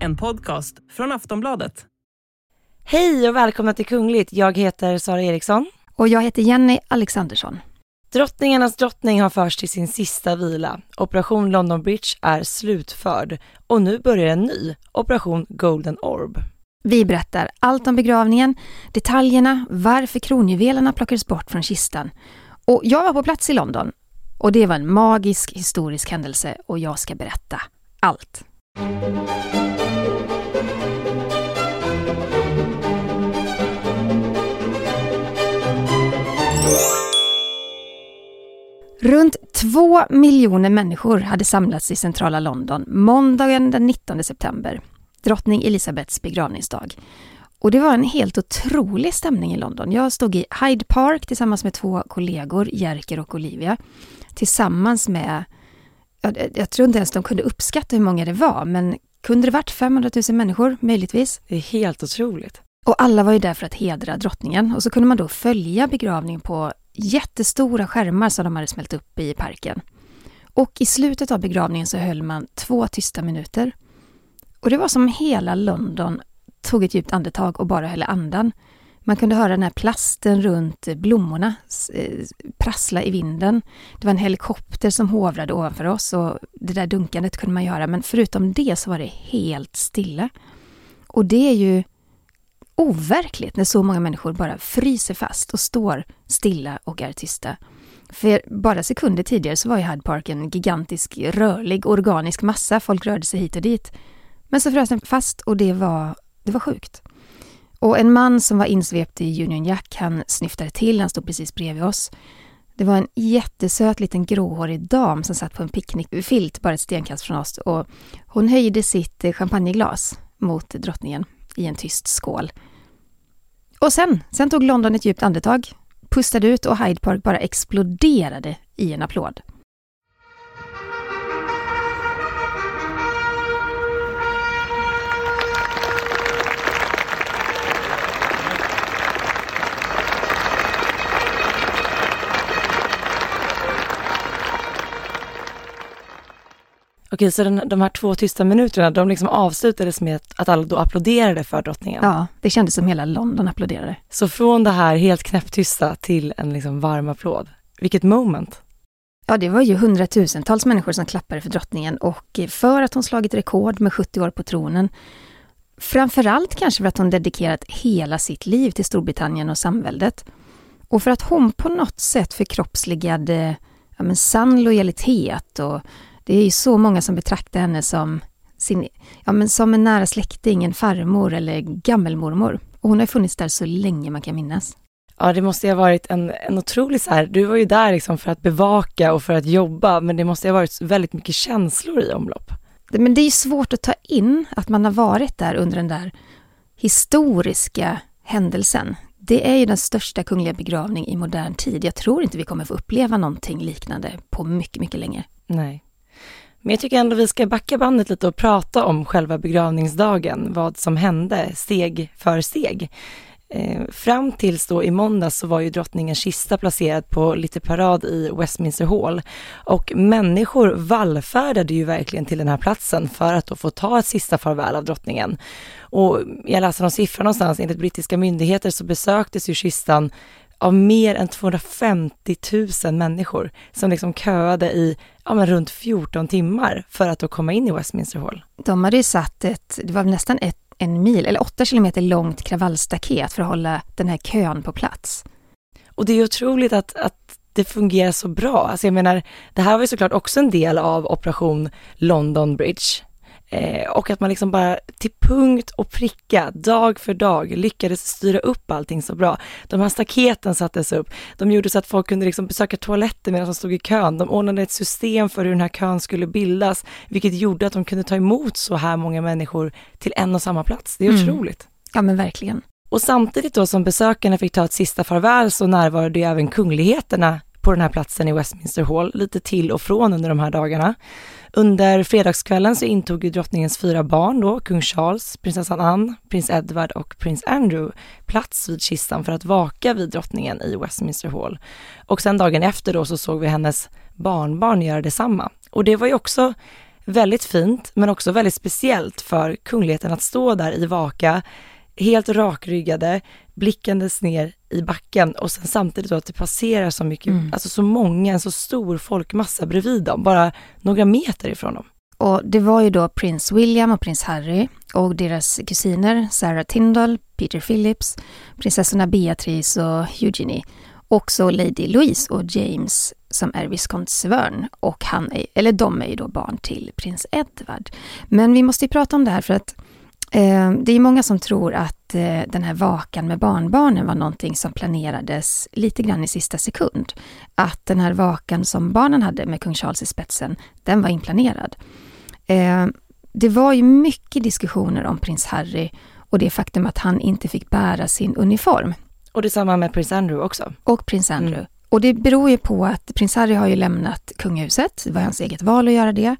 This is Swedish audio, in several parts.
En podcast från Aftonbladet. Hej och välkomna till Kungligt. Jag heter Sara Eriksson. Och jag heter Jenny Alexandersson. Drottningarnas drottning har förts till sin sista vila. Operation London Bridge är slutförd och nu börjar en ny, Operation Golden Orb. Vi berättar allt om begravningen, detaljerna, varför kronjuvelerna plockades bort från kistan. Och jag var på plats i London och det var en magisk historisk händelse och jag ska berätta allt. Runt två miljoner människor hade samlats i centrala London måndagen den 19 september, drottning Elisabeths begravningsdag. Och det var en helt otrolig stämning i London. Jag stod i Hyde Park tillsammans med två kollegor, Jerker och Olivia, tillsammans med, jag, jag tror inte ens de kunde uppskatta hur många det var, men kunde det varit 500 000 människor möjligtvis? Det är helt otroligt. Och alla var ju där för att hedra drottningen och så kunde man då följa begravningen på jättestora skärmar som de hade smält upp i parken. Och i slutet av begravningen så höll man två tysta minuter. Och det var som hela London tog ett djupt andetag och bara höll andan. Man kunde höra den här plasten runt blommorna eh, prassla i vinden. Det var en helikopter som hovrade ovanför oss och det där dunkandet kunde man göra, men förutom det så var det helt stilla. Och det är ju overkligt när så många människor bara fryser fast och står stilla och är tysta. För bara sekunder tidigare så var ju Hyde Park en gigantisk rörlig organisk massa, folk rörde sig hit och dit. Men så frös den fast och det var, det var sjukt. Och en man som var insvept i Union Jack, han snyftade till, han stod precis bredvid oss. Det var en jättesöt liten gråhårig dam som satt på en picknickfilt bara ett stenkast från oss och hon höjde sitt eh, champagneglas mot drottningen i en tyst skål. Och sen, sen tog London ett djupt andetag, pustade ut och Hyde Park bara exploderade i en applåd. Okej, så den, de här två tysta minuterna, de liksom avslutades med att alla då applåderade för drottningen? Ja, det kändes som hela London applåderade. Så från det här helt knäpptysta till en liksom varm applåd. Vilket moment! Ja, det var ju hundratusentals människor som klappade för drottningen och för att hon slagit rekord med 70 år på tronen. Framförallt kanske för att hon dedikerat hela sitt liv till Storbritannien och samväldet. Och för att hon på något sätt förkroppsligade ja, men sann lojalitet och det är ju så många som betraktar henne som, sin, ja, men som en nära släkting, en farmor eller gammelmormor. Och hon har funnits där så länge man kan minnas. Ja, det måste ju ha varit en, en otrolig så här, du var ju där liksom för att bevaka och för att jobba, men det måste ju ha varit väldigt mycket känslor i omlopp. Men det är svårt att ta in att man har varit där under den där historiska händelsen. Det är ju den största kungliga begravning i modern tid. Jag tror inte vi kommer få uppleva någonting liknande på mycket, mycket länge. Nej. Men jag tycker ändå vi ska backa bandet lite och prata om själva begravningsdagen, vad som hände steg för steg. Eh, fram tills då i måndags så var ju drottningens kista placerad på lite parad i Westminster Hall och människor vallfärdade ju verkligen till den här platsen för att då få ta ett sista farväl av drottningen. Och jag läste någon siffra någonstans, enligt brittiska myndigheter så besöktes ju kistan av mer än 250 000 människor som liksom köade i ja, men runt 14 timmar för att då komma in i Westminster Hall. De hade ju satt ett, det var nästan ett, en mil eller åtta kilometer långt kravallstaket för att hålla den här kön på plats. Och det är otroligt att, att det fungerar så bra. Alltså jag menar, det här var ju såklart också en del av operation London Bridge. Eh, och att man liksom bara till punkt och pricka, dag för dag, lyckades styra upp allting så bra. De här staketen sattes upp, de gjorde så att folk kunde liksom besöka toaletter medan de stod i kön. De ordnade ett system för hur den här kön skulle bildas, vilket gjorde att de kunde ta emot så här många människor till en och samma plats. Det är mm. otroligt. Ja men verkligen. Och samtidigt då som besökarna fick ta ett sista farväl så närvarade ju även kungligheterna på den här platsen i Westminster Hall, lite till och från under de här dagarna. Under fredagskvällen så intog ju drottningens fyra barn då, kung Charles, prinsessan Anne, prins Edward och prins Andrew plats vid kistan för att vaka vid drottningen i Westminster Hall. Och sen dagen efter då så såg vi hennes barnbarn göra detsamma. Och det var ju också väldigt fint, men också väldigt speciellt för kungligheten att stå där i vaka, helt rakryggade, blickandes ner i backen och sen samtidigt då att det passerar så mycket, mm. alltså så många, en så stor folkmassa bredvid dem, bara några meter ifrån dem. Och det var ju då prins William och prins Harry och deras kusiner Sarah Tyndall, Peter Phillips, prinsessorna Beatrice och Eugenie. Också Lady Louise och James som är viskont Severn och han är, eller de är ju då barn till prins Edward. Men vi måste ju prata om det här för att det är många som tror att eh, den här vakan med barnbarnen var någonting som planerades lite grann i sista sekund. Att den här vakan som barnen hade med kung Charles i spetsen, den var inplanerad. Eh, det var ju mycket diskussioner om prins Harry och det faktum att han inte fick bära sin uniform. Och detsamma med prins Andrew också. Och prins Andrew. Mm. Och det beror ju på att prins Harry har ju lämnat kungahuset, det var hans eget val att göra det.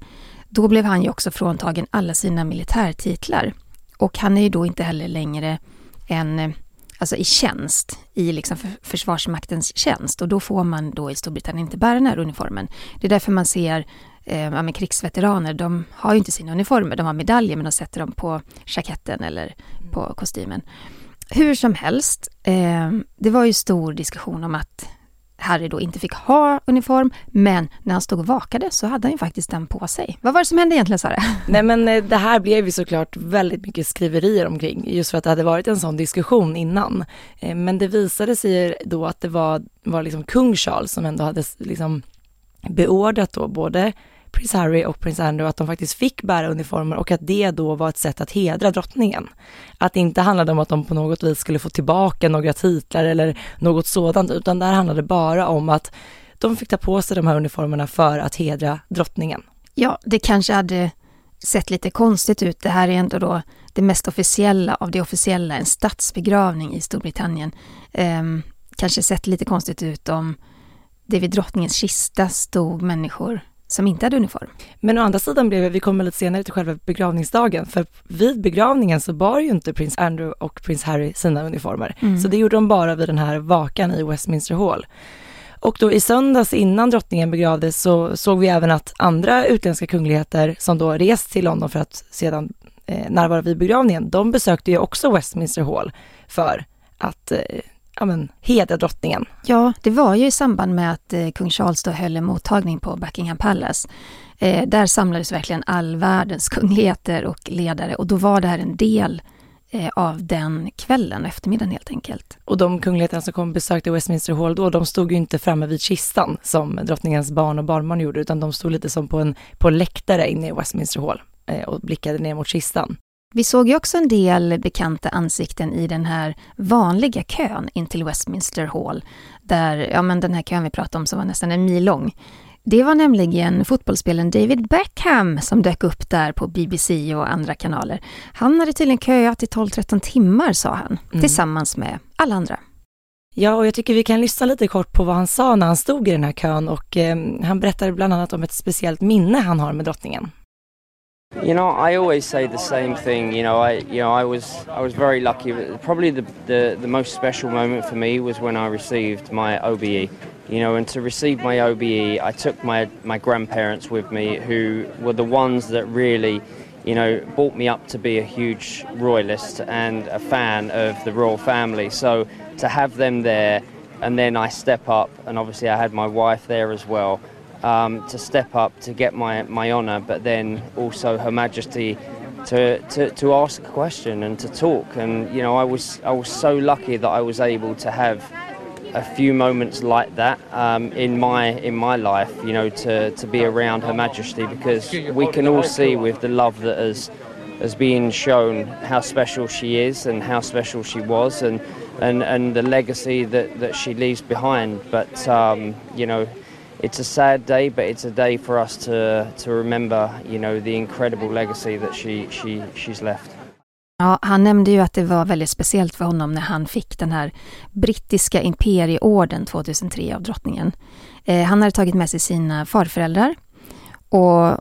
Då blev han ju också fråntagen alla sina militärtitlar. Och han är ju då inte heller längre en, alltså i tjänst, i liksom försvarsmaktens tjänst. Och då får man då i Storbritannien inte bära den här uniformen. Det är därför man ser eh, ja, krigsveteraner, de har ju inte sina uniformer, de har medaljer men de sätter dem på jaketten eller på kostymen. Hur som helst, eh, det var ju stor diskussion om att Harry då inte fick ha uniform, men när han stod och vakade så hade han ju faktiskt den på sig. Vad var det som hände egentligen Sara? Nej men eh, det här blev ju såklart väldigt mycket skriverier omkring, just för att det hade varit en sån diskussion innan. Eh, men det visade sig då att det var, var liksom kung Charles som ändå hade liksom beordrat då både prins Harry och prins Andrew att de faktiskt fick bära uniformer och att det då var ett sätt att hedra drottningen. Att det inte handlade om att de på något vis skulle få tillbaka några titlar eller något sådant, utan där handlade det bara om att de fick ta på sig de här uniformerna för att hedra drottningen. Ja, det kanske hade sett lite konstigt ut. Det här är ändå då det mest officiella av det officiella, en statsbegravning i Storbritannien. Um, kanske sett lite konstigt ut om det vid drottningens kista stod människor som inte hade uniform. Men å andra sidan blev vi kommer lite senare till själva begravningsdagen, för vid begravningen så bar ju inte prins Andrew och prins Harry sina uniformer. Mm. Så det gjorde de bara vid den här vakan i Westminster Hall. Och då i söndags innan drottningen begravdes så såg vi även att andra utländska kungligheter som då rest till London för att sedan eh, närvara vid begravningen, de besökte ju också Westminster Hall för att eh, ja, men, hedra drottningen. Ja, det var ju i samband med att eh, kung Charles då höll en mottagning på Buckingham Palace. Eh, där samlades verkligen all världens kungligheter och ledare och då var det här en del eh, av den kvällen, eftermiddagen helt enkelt. Och de kungligheterna som kom och besökte Westminster Hall då, de stod ju inte framme vid kistan som drottningens barn och barnbarn gjorde, utan de stod lite som på en på läktare inne i Westminster Hall eh, och blickade ner mot kistan. Vi såg ju också en del bekanta ansikten i den här vanliga kön in till Westminster Hall, där, ja men den här kön vi pratade om som var nästan en mil lång. Det var nämligen fotbollsspelaren David Beckham som dök upp där på BBC och andra kanaler. Han hade tydligen köat i 12-13 timmar sa han, mm. tillsammans med alla andra. Ja, och jag tycker vi kan lyssna lite kort på vad han sa när han stod i den här kön och eh, han berättade bland annat om ett speciellt minne han har med drottningen. You know, I always say the same thing. You know, I you know I was I was very lucky. Probably the, the the most special moment for me was when I received my OBE. You know, and to receive my OBE, I took my my grandparents with me, who were the ones that really, you know, brought me up to be a huge royalist and a fan of the royal family. So to have them there, and then I step up, and obviously I had my wife there as well um, to step up to get my, my honour, but then also Her Majesty to, to, to ask a question and to talk. And you know, I was I was so lucky that I was able to have a few moments like that um, in my in my life. You know, to, to be around Her Majesty because we can all see with the love that has has been shown how special she is and how special she was and and, and the legacy that, that she leaves behind. But um, you know, it's a sad day, but it's a day for us to to remember, you know, the incredible legacy that she she she's left. Ja, han nämnde ju att det var väldigt speciellt för honom när han fick den här brittiska imperieorden 2003 av drottningen. Eh, han hade tagit med sig sina farföräldrar och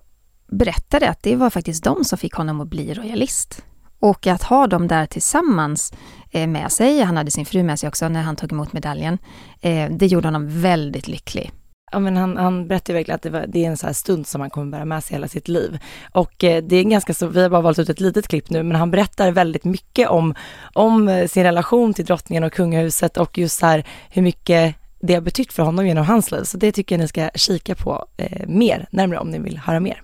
berättade att det var faktiskt de som fick honom att bli royalist. Och att ha dem där tillsammans eh, med sig, han hade sin fru med sig också när han tog emot medaljen, eh, det gjorde honom väldigt lycklig. Ja, men han, han berättade verkligen att det, var, det är en sån här stund som han kommer bära med sig hela sitt liv. Och eh, det är ganska så, vi har bara valt ut ett litet klipp nu, men han berättar väldigt mycket om, om eh, sin relation till drottningen och kungahuset och just så här hur mycket det har betytt för honom genom hans liv. Så det tycker jag ni ska kika på eh, mer, närmare om ni vill höra mer.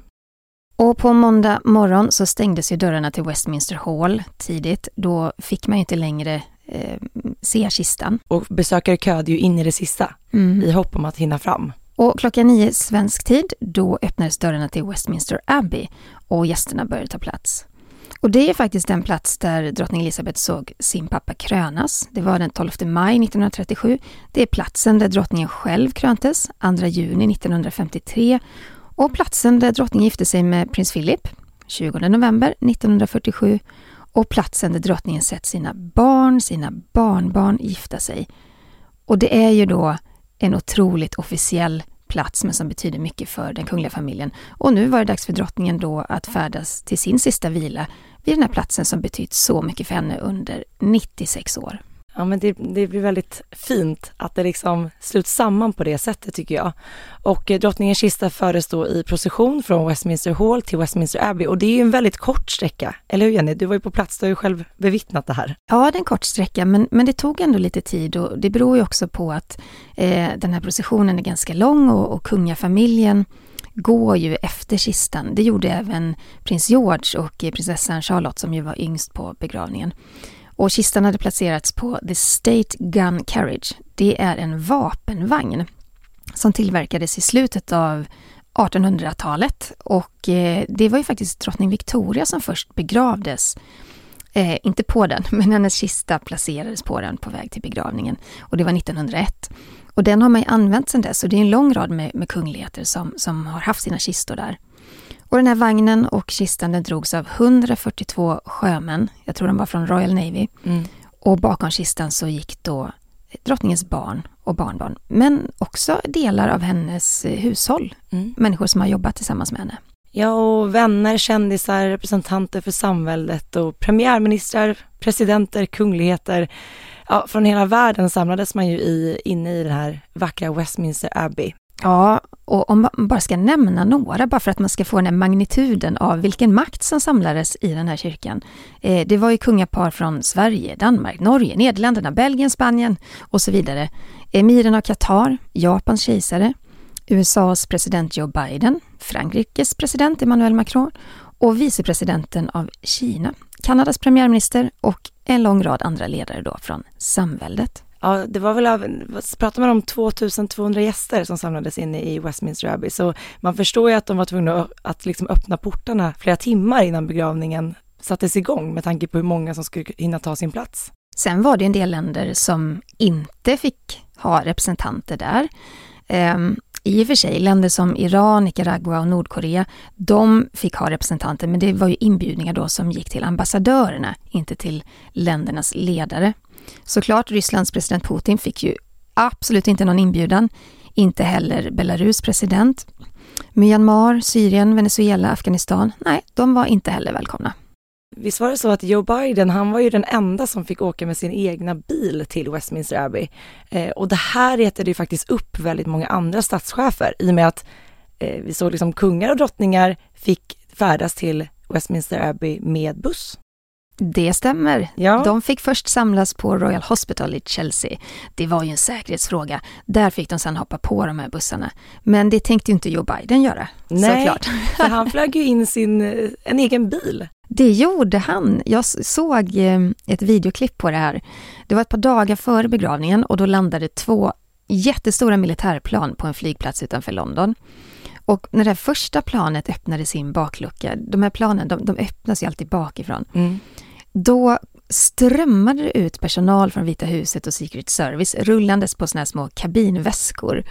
Och på måndag morgon så stängdes ju dörrarna till Westminster Hall tidigt. Då fick man ju inte längre eh, se kistan. Och besökare köade ju in i det sista Mm. i hopp om att hinna fram. Och klockan nio svensk tid, då öppnades dörrarna till Westminster Abbey och gästerna började ta plats. Och det är faktiskt den plats där drottning Elizabeth såg sin pappa krönas. Det var den 12 maj 1937. Det är platsen där drottningen själv kröntes, 2 juni 1953. Och platsen där drottningen gifte sig med prins Philip, 20 november 1947. Och platsen där drottningen sett sina barn, sina barnbarn gifta sig. Och det är ju då en otroligt officiell plats men som betyder mycket för den kungliga familjen. Och nu var det dags för drottningen då att färdas till sin sista vila vid den här platsen som betytt så mycket för henne under 96 år. Ja men det, det blir väldigt fint att det liksom sluts samman på det sättet tycker jag. Och eh, drottningens kista fördes då i procession från Westminster Hall till Westminster Abbey och det är ju en väldigt kort sträcka, eller hur Jenny? Du var ju på plats, du har ju själv bevittnat det här. Ja, det är en kort sträcka, men, men det tog ändå lite tid och det beror ju också på att eh, den här processionen är ganska lång och, och kungafamiljen går ju efter kistan. Det gjorde även prins George och eh, prinsessan Charlotte som ju var yngst på begravningen. Och kistan hade placerats på The State Gun Carriage. Det är en vapenvagn som tillverkades i slutet av 1800-talet och eh, det var ju faktiskt drottning Victoria som först begravdes. Eh, inte på den, men hennes kista placerades på den på väg till begravningen och det var 1901. Och den har man ju använt sedan dess och det är en lång rad med, med kungligheter som, som har haft sina kistor där. Och den här vagnen och kistan den drogs av 142 sjömän, jag tror de var från Royal Navy. Och bakom kistan så gick då drottningens barn och barnbarn, men också delar av hennes eh, hushåll, Mm. människor som har jobbat tillsammans med henne. Ja, och vänner, kändisar, representanter för samväldet och premiärministrar, presidenter, kungligheter. Ja, från hela världen samlades man ju i, inne i den här vackra Westminster Abbey. Ja, och om man bara ska nämna några, bara för att man ska få den här magnituden av vilken makt som samlades i den här kyrkan. Eh, det var ju kungapar från Sverige, Danmark, Norge, Nederländerna, Belgien, Spanien och så vidare. Emiren av Qatar, Japans kejsare, USAs president Joe Biden, Frankrikes president Emmanuel Macron och vicepresidenten av Kina, Kanadas premiärminister och en lång rad andra ledare då från samväldet. Ja, det var väl, av- pratar man om 2200 gäster som samlades inne i Westminster Abbey, så man förstår ju att de var tvungna att, att liksom öppna portarna flera timmar innan begravningen sattes igång med tanke på hur många som skulle hinna ta sin plats. Sen var det en del länder som inte fick ha representanter där. Um, I och för sig, länder som Iran, Nicaragua och Nordkorea, de fick ha representanter, men det var ju inbjudningar då som gick till ambassadörerna, inte till ländernas ledare. Såklart, Rysslands president Putin fick ju absolut inte någon inbjudan, inte heller Belarus president. Myanmar, Syrien, Venezuela, Afghanistan, nej, de var inte heller välkomna. Visst var det så att Joe Biden, han var ju den enda som fick åka med sin egna bil till Westminster Abbey. Eh, och det här retade ju faktiskt upp väldigt många andra statschefer i och med att eh, vi såg liksom kungar och drottningar fick färdas till Westminster Abbey med buss. Det stämmer. Ja. De fick först samlas på Royal Hospital i Chelsea. Det var ju en säkerhetsfråga. Där fick de sedan hoppa på de här bussarna. Men det tänkte ju inte Joe Biden göra, Nej. såklart. För han flög ju in sin, eh, en egen bil. Det gjorde han. Jag såg eh, ett videoklipp på det här. Det var ett par dagar före begravningen och då landade två jättestora militärplan på en flygplats utanför London. Och när det första planet öppnade sin baklucka, de här planen de, de öppnas ju alltid bakifrån, då strömmade det ut personal från Vita huset och Secret Service rullandes på såna här små kabinväskor.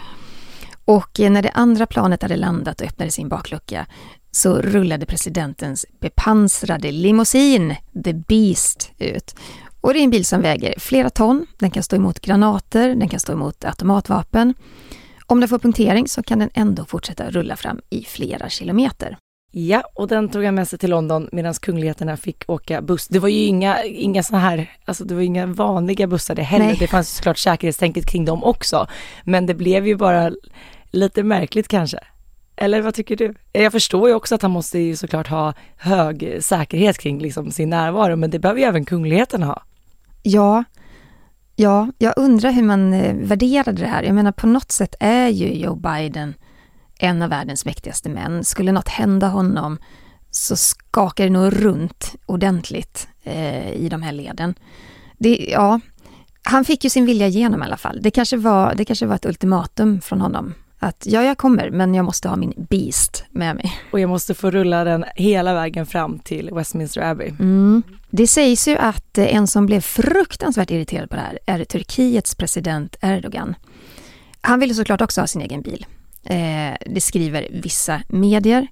Och eh, när det andra planet hade landat och öppnade sin baklucka så rullade presidentens bepansrade limousin, The Beast, ut. Och det är en bil som väger flera ton, den kan stå emot granater, den kan stå emot automatvapen. Om den får punktering så kan den ändå fortsätta rulla fram i flera kilometer. Ja, och den tog han med sig till London medan kungligheterna fick åka buss. Det var ju inga, inga såna här, alltså det var inga vanliga bussar det heller. Nej. Det fanns såklart säkerhetstänket kring dem också. Men det blev ju bara Lite märkligt kanske? Eller vad tycker du? Jag förstår ju också att han måste ju såklart ha hög säkerhet kring liksom sin närvaro, men det behöver ju även kungligheten ha. Ja, ja, jag undrar hur man eh, värderade det här. Jag menar på något sätt är ju Joe Biden en av världens mäktigaste män. Skulle något hända honom så skakar det nog runt ordentligt eh, i de här leden. Det, ja, han fick ju sin vilja igenom i alla fall. Det kanske var, det kanske var ett ultimatum från honom. Att ja, jag kommer, men jag måste ha min Beast med mig. Och jag måste få rulla den hela vägen fram till Westminster Abbey. Mm. Det sägs ju att eh, en som blev fruktansvärt irriterad på det här är Turkiets president Erdogan. Han ville såklart också ha sin egen bil. Eh, det skriver vissa medier.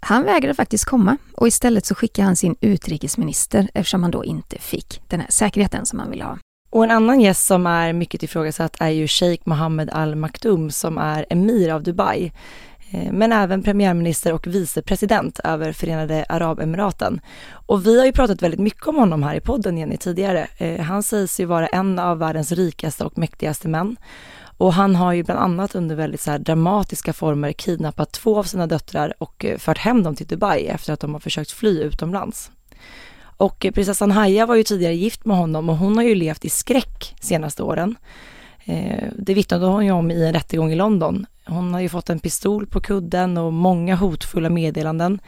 Han vägrade faktiskt komma och istället så skickade han sin utrikesminister eftersom han då inte fick den här säkerheten som han ville ha. Och en annan gäst som är mycket ifrågasatt är ju Sheikh Mohammed Al Maktoum som är emir av Dubai eh, men även premiärminister och vicepresident över Förenade Arabemiraten. Och vi har ju pratat väldigt mycket om honom här i podden Jenny tidigare. Eh, han sägs ju vara en av världens rikaste och mäktigaste män. Och han har ju bland annat under väldigt så dramatiska former kidnappat två av sina döttrar och eh, fört hem dem till Dubai efter att de har försökt fly utomlands. Och eh, prinsessan Haya var ju tidigare gift med honom och hon har ju levt i skräck senaste åren. Eh, det vittnade hon ju om i en rättegång i London. Hon har ju fått en pistol på kudden och många hotfulla meddelanden.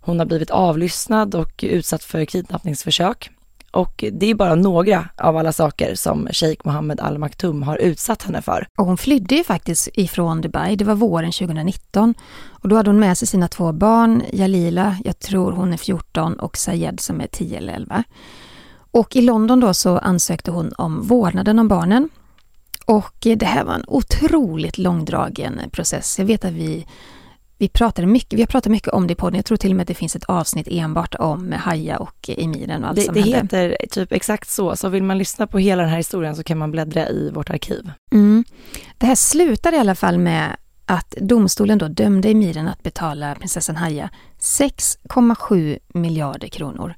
Hon har blivit avlyssnad och utsatt för kidnappningsförsök. Och det är bara några av alla saker som Sheikh Mohammed Al Maktoum har utsatt henne för. Och hon flydde ju faktiskt ifrån Dubai, det var våren 2019. Och då hade hon med sig sina två barn, Jalila, jag tror hon är 14, och Sayed som är 10 eller 11. Och i London då så ansökte hon om vårdnaden om barnen. Och det här var en otroligt långdragen process. Jag vet att vi vi pratade mycket, vi har pratat mycket om det i podden. Jag tror till och med att det finns ett avsnitt enbart om Haja och Emiren och allt det, som det hände. heter typ exakt så, så vill man lyssna på hela den här historien så kan man bläddra i vårt arkiv. Mm. Det här slutar i alla fall med att domstolen då dömde Emiren att betala prinsessan Haja 6,7 miljarder kronor.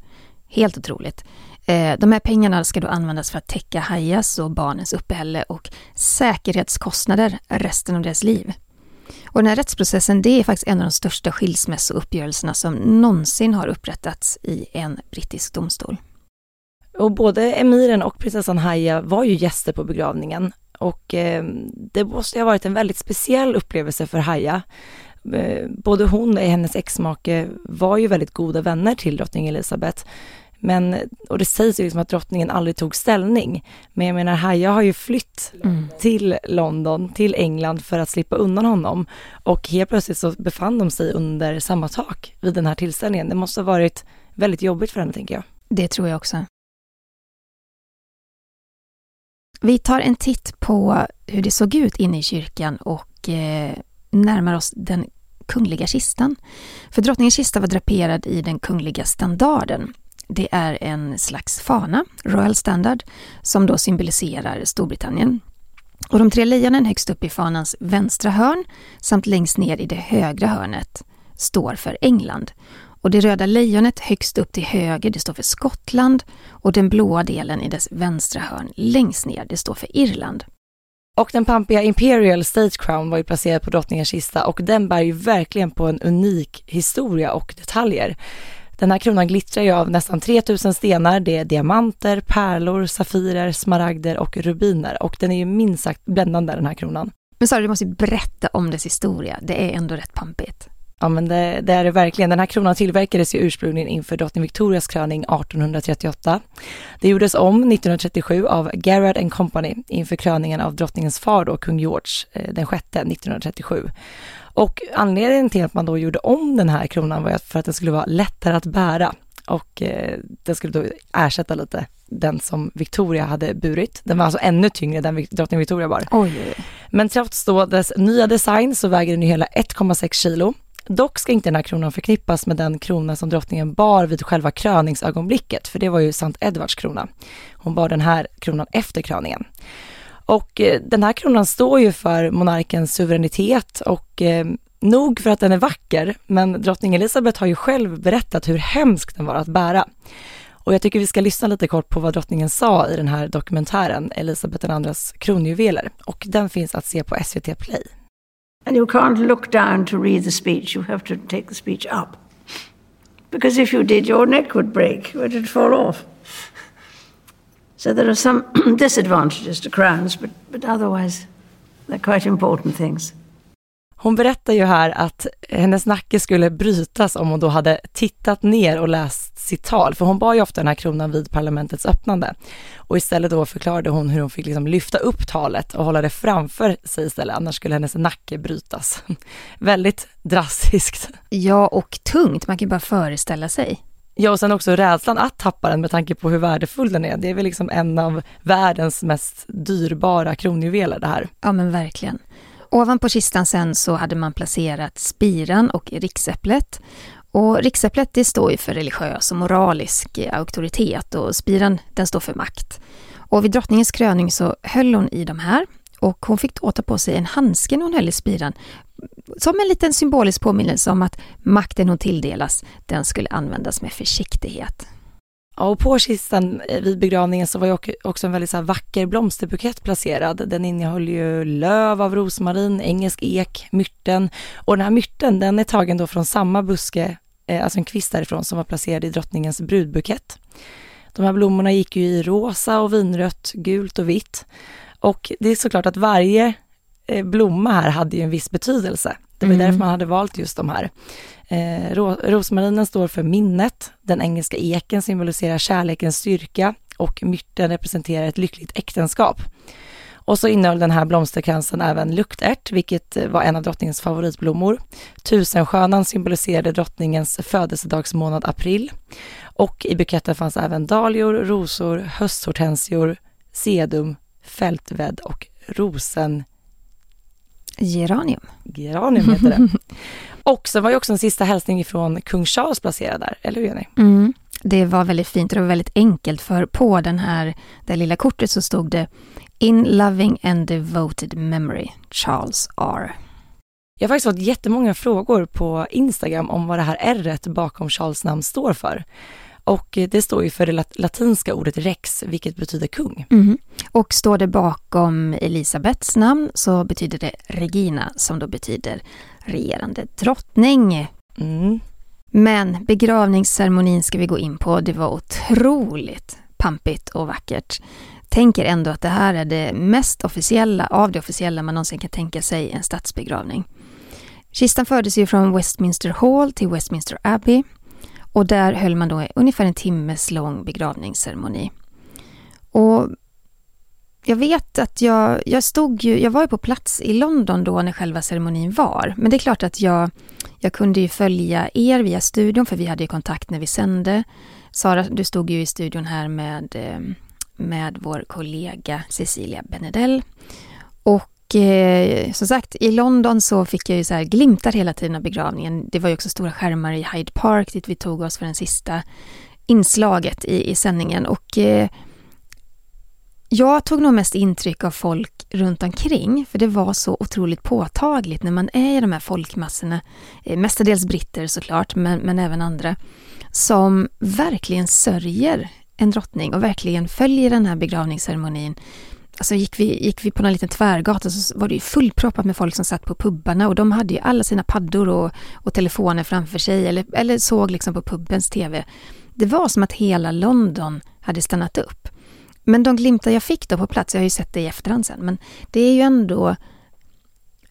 Helt otroligt. Eh, de här pengarna ska då användas för att täcka Hajas och barnens uppehälle och säkerhetskostnader resten av deras liv. Och den här rättsprocessen det är faktiskt en av de största skilsmässouppgörelserna som någonsin har upprättats i en brittisk domstol. Och både emiren och prinsessan Haya var ju gäster på begravningen och eh, det måste ha varit en väldigt speciell upplevelse för Haya. Eh, både hon och hennes exmake var ju väldigt goda vänner till drottning Elizabeth men, och det sägs ju liksom att drottningen aldrig tog ställning. Men jag menar, Haja har ju flytt mm. till London, till England för att slippa undan honom. Och helt plötsligt så befann de sig under samma tak vid den här tillställningen. Det måste ha varit väldigt jobbigt för henne, tänker jag. Det tror jag också. Vi tar en titt på hur det såg ut inne i kyrkan och eh, närmar oss den kungliga kistan. För drottningens kista var draperad i den kungliga standarden det är en slags fana, Royal Standard, som då symboliserar Storbritannien. Och de tre lejonen högst upp i fanans vänstra hörn samt längst ner i det högra hörnet står för England. Och det röda lejonet högst upp till höger, det står för Skottland och den blåa delen i dess vänstra hörn längst ner, det står för Irland. Och den pampiga Imperial State Crown var ju placerad på drottningens kista och den bär ju verkligen på en unik historia och detaljer. Den här kronan glittrar ju av nästan 3000 stenar. Det är diamanter, pärlor, safirer, smaragder och rubiner och den är ju minst sagt bländande den här kronan. Men Sara, du måste ju berätta om dess historia. Det är ändå rätt pampigt. Ja men det, det, är det verkligen. Den här kronan tillverkades ju ursprungligen inför drottning Victorias kröning 1838. Det gjordes om 1937 av Garrard Company inför kröningen av drottningens far då, kung George eh, den sjätte 1937. Och anledningen till att man då gjorde om den här kronan var för att den skulle vara lättare att bära och eh, den skulle då ersätta lite den som Victoria hade burit. Den var alltså ännu tyngre än drottning Victoria var. Oj. Men trots då dess nya design så väger den ju hela 1,6 kilo. Dock ska inte den här kronan förknippas med den krona som drottningen bar vid själva kröningsögonblicket, för det var ju Sankt Edvards krona. Hon bar den här kronan efter kröningen. Och eh, den här kronan står ju för monarkens suveränitet och eh, nog för att den är vacker, men drottning Elizabeth har ju själv berättat hur hemsk den var att bära. Och jag tycker vi ska lyssna lite kort på vad drottningen sa i den här dokumentären Elisabeth IIs kronjuveler och den finns att se på SVT Play. And you can't look down to read the speech, you have to take the speech up. Because if you did, your neck would break, it would fall off. So there are some disadvantages to crowns, but, but otherwise they're quite important things. Hon berättar ju här att hennes nacke skulle brytas om hon då hade tittat ner och läst sitt tal, för hon bar ju ofta den här kronan vid parlamentets öppnande. Och istället då förklarade hon hur hon fick liksom lyfta upp talet och hålla det framför sig istället, annars skulle hennes nacke brytas. Väldigt drastiskt. Ja, och tungt. Man kan ju bara föreställa sig. Ja, och sen också rädslan att tappa den med tanke på hur värdefull den är. Det är väl liksom en av världens mest dyrbara kronjuveler det här. Ja, men verkligen. Ovanpå kistan sen så hade man placerat spiran och riksäpplet. Och riksäpplet det står ju för religiös och moralisk auktoritet och spiran den står för makt. Och vid drottningens kröning så höll hon i de här och hon fick då ta på sig en handske när hon höll i spiran som en liten symbolisk påminnelse om att makten hon tilldelas, den skulle användas med försiktighet. och på kistan eh, vid begravningen så var ju också en väldigt så vacker blomsterbukett placerad. Den innehöll ju löv av rosmarin, engelsk ek, myrten och den här myrten den är tagen då från samma buske, eh, alltså en kvist därifrån som var placerad i drottningens brudbukett. De här blommorna gick ju i rosa och vinrött, gult och vitt. Och det är såklart att varje eh, blomma här hade ju en viss betydelse. Det var mm. därför man hade valt just de här. Eh, rosmarinen står för minnet, den engelska eken symboliserar kärlekens styrka och myrten representerar ett lyckligt äktenskap. Och så innehöll den här blomsterkransen även luktärt, vilket var en av drottningens favoritblommor. Tusenskönan symboliserade drottningens födelsedagsmånad april. Och i buketten fanns även dahlior, rosor, hösthortensior, sedum, fältvedd och rosen Geranium. Geranium heter det. och så var ju också en sista hälsning från kung Charles placerad där, eller hur Jenny? Mm. Det var väldigt fint och det var väldigt enkelt för på den här, det lilla kortet så stod det In loving and devoted memory, Charles R. Jag har faktiskt fått jättemånga frågor på Instagram om vad det här R bakom Charles namn står för. Och det står ju för det latinska ordet rex, vilket betyder kung. Mm. Och står det bakom Elisabets namn så betyder det Regina, som då betyder regerande drottning. Mm. Men begravningsceremonin ska vi gå in på. Det var otroligt pampigt och vackert. Tänker ändå att det här är det mest officiella av det officiella man någonsin kan tänka sig en statsbegravning. Kistan fördes ju från Westminster Hall till Westminster Abbey och där höll man då ungefär en timmes lång begravningsceremoni. Och jag vet att jag, jag stod ju, jag var ju på plats i London då när själva ceremonin var. Men det är klart att jag, jag kunde ju följa er via studion för vi hade ju kontakt när vi sände. Sara, du stod ju i studion här med, eh, med vår kollega Cecilia Benedell. Och eh, som sagt, i London så fick jag ju så här glimtar hela tiden av begravningen. Det var ju också stora skärmar i Hyde Park dit vi tog oss för den sista inslaget i, i sändningen. Och eh, jag tog nog mest intryck av folk runt omkring, för det var så otroligt påtagligt när man är i de här folkmassorna, eh, mestadels britter såklart, men, men även andra, som verkligen sörjer en drottning och verkligen följer den här begravningsceremonin Alltså gick vi, gick vi på någon liten tvärgata så var det ju fullproppat med folk som satt på pubbarna och de hade ju alla sina paddor och, och telefoner framför sig eller, eller såg liksom på pubens TV. Det var som att hela London hade stannat upp. Men de glimtar jag fick då på plats, jag har ju sett det i efterhand sen, men det är ju ändå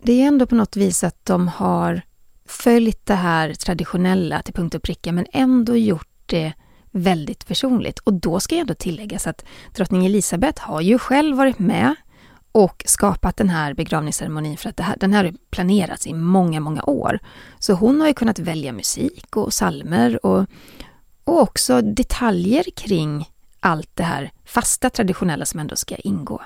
det är ändå på något vis att de har följt det här traditionella till punkt och pricka men ändå gjort det väldigt personligt. Och då ska jag ändå tilläggas att drottning Elisabeth har ju själv varit med och skapat den här begravningsceremonin för att här, den här har planerats i många, många år. Så hon har ju kunnat välja musik och salmer och, och också detaljer kring allt det här fasta traditionella som ändå ska ingå.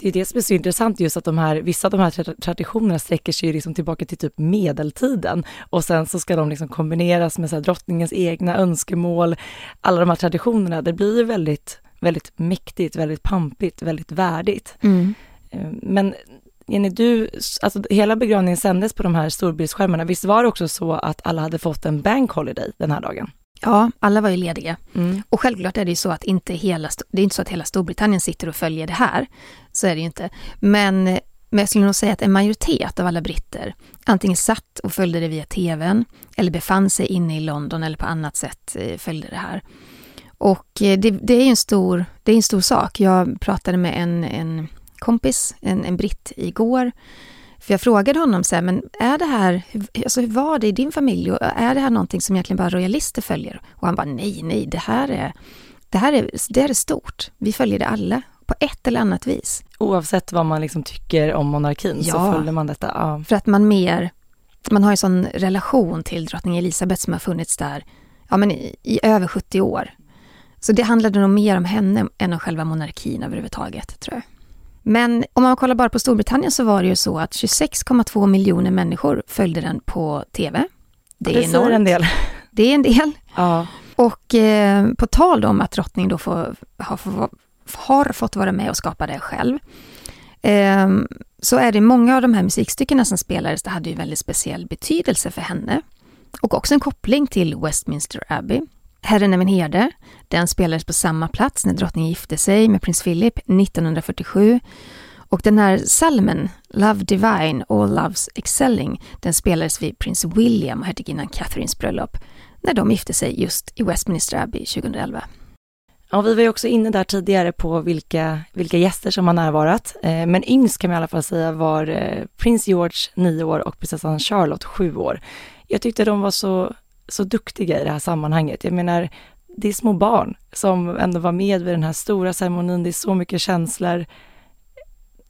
Det är det som är så intressant just att de här, vissa av de här traditionerna sträcker sig liksom tillbaka till typ medeltiden och sen så ska de liksom kombineras med så drottningens egna önskemål. Alla de här traditionerna, det blir väldigt, väldigt mäktigt, väldigt pampigt, väldigt värdigt. Mm. Eh, men Jenny, du, alltså hela begravningen sändes på de här storbildsskärmarna. Visst var det också så att alla hade fått en bank holiday den här dagen? Ja, alla var ju lediga. Mm. Och självklart är det ju så att inte hela, det är inte så att hela Storbritannien sitter och följer det här. Så är det ju inte. Men men jag skulle nog säga att en majoritet av alla britter antingen satt och följde det via tvn eller befann sig inne i London eller på annat sätt eh, följde det här. Och eh, det, det, är en stor, det är en stor sak. Jag pratade med en, en kompis, en, en britt, igår. För jag frågade honom så här, men är det här, alltså hur var det i din familj och är det här någonting som egentligen bara royalister följer? Och han bara, nej, nej, det här är, det här är, det här är stort. Vi följer det alla på ett eller annat vis. Oavsett vad man liksom tycker om monarkin ja, så följer man detta? Ja. För att man mer, man har en sån relation till drottning Elisabeth som har funnits där ja, men i, i över 70 år. Så det handlade nog mer om henne än om själva monarkin överhuvudtaget, tror jag. Men om man kollar bara på Storbritannien så var det ju så att 26,2 miljoner människor följde den på TV. Det, det är enormt. en del. Det är en del. Ja. Och eh, på tal om att drottning då får, har, har fått vara med och skapa det själv, eh, så är det många av de här musikstyckena som spelades, det hade ju väldigt speciell betydelse för henne. Och också en koppling till Westminster Abbey. Herren är min herde, den spelades på samma plats när drottningen gifte sig med prins Philip 1947. Och den här salmen, Love Divine, All Loves Excelling, den spelades vid prins William och hertiginnan Catherines bröllop när de gifte sig just i Westminster Abbey 2011. Ja, vi var ju också inne där tidigare på vilka, vilka gäster som har närvarat. Eh, men yngst kan man i alla fall säga var eh, prins George, nio år, och prinsessan Charlotte, sju år. Jag tyckte de var så, så duktiga i det här sammanhanget. Jag menar, det är små barn som ändå var med vid den här stora ceremonin. Det är så mycket känslor.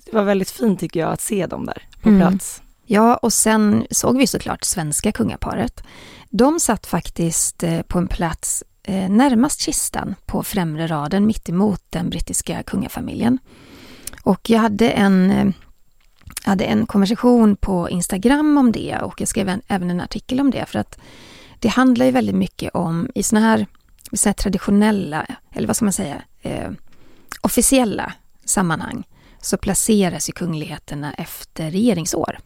Det var väldigt fint tycker jag att se dem där på mm. plats. Ja, och sen såg vi såklart svenska kungaparet. De satt faktiskt eh, på en plats eh, närmast kistan på främre raden mitt emot den brittiska kungafamiljen. Och jag hade en, eh, hade en konversation på Instagram om det och jag skrev en, även en artikel om det för att det handlar ju väldigt mycket om i sådana här, så här traditionella, eller vad ska man säga, eh, officiella sammanhang så placeras ju kungligheterna efter regeringsår.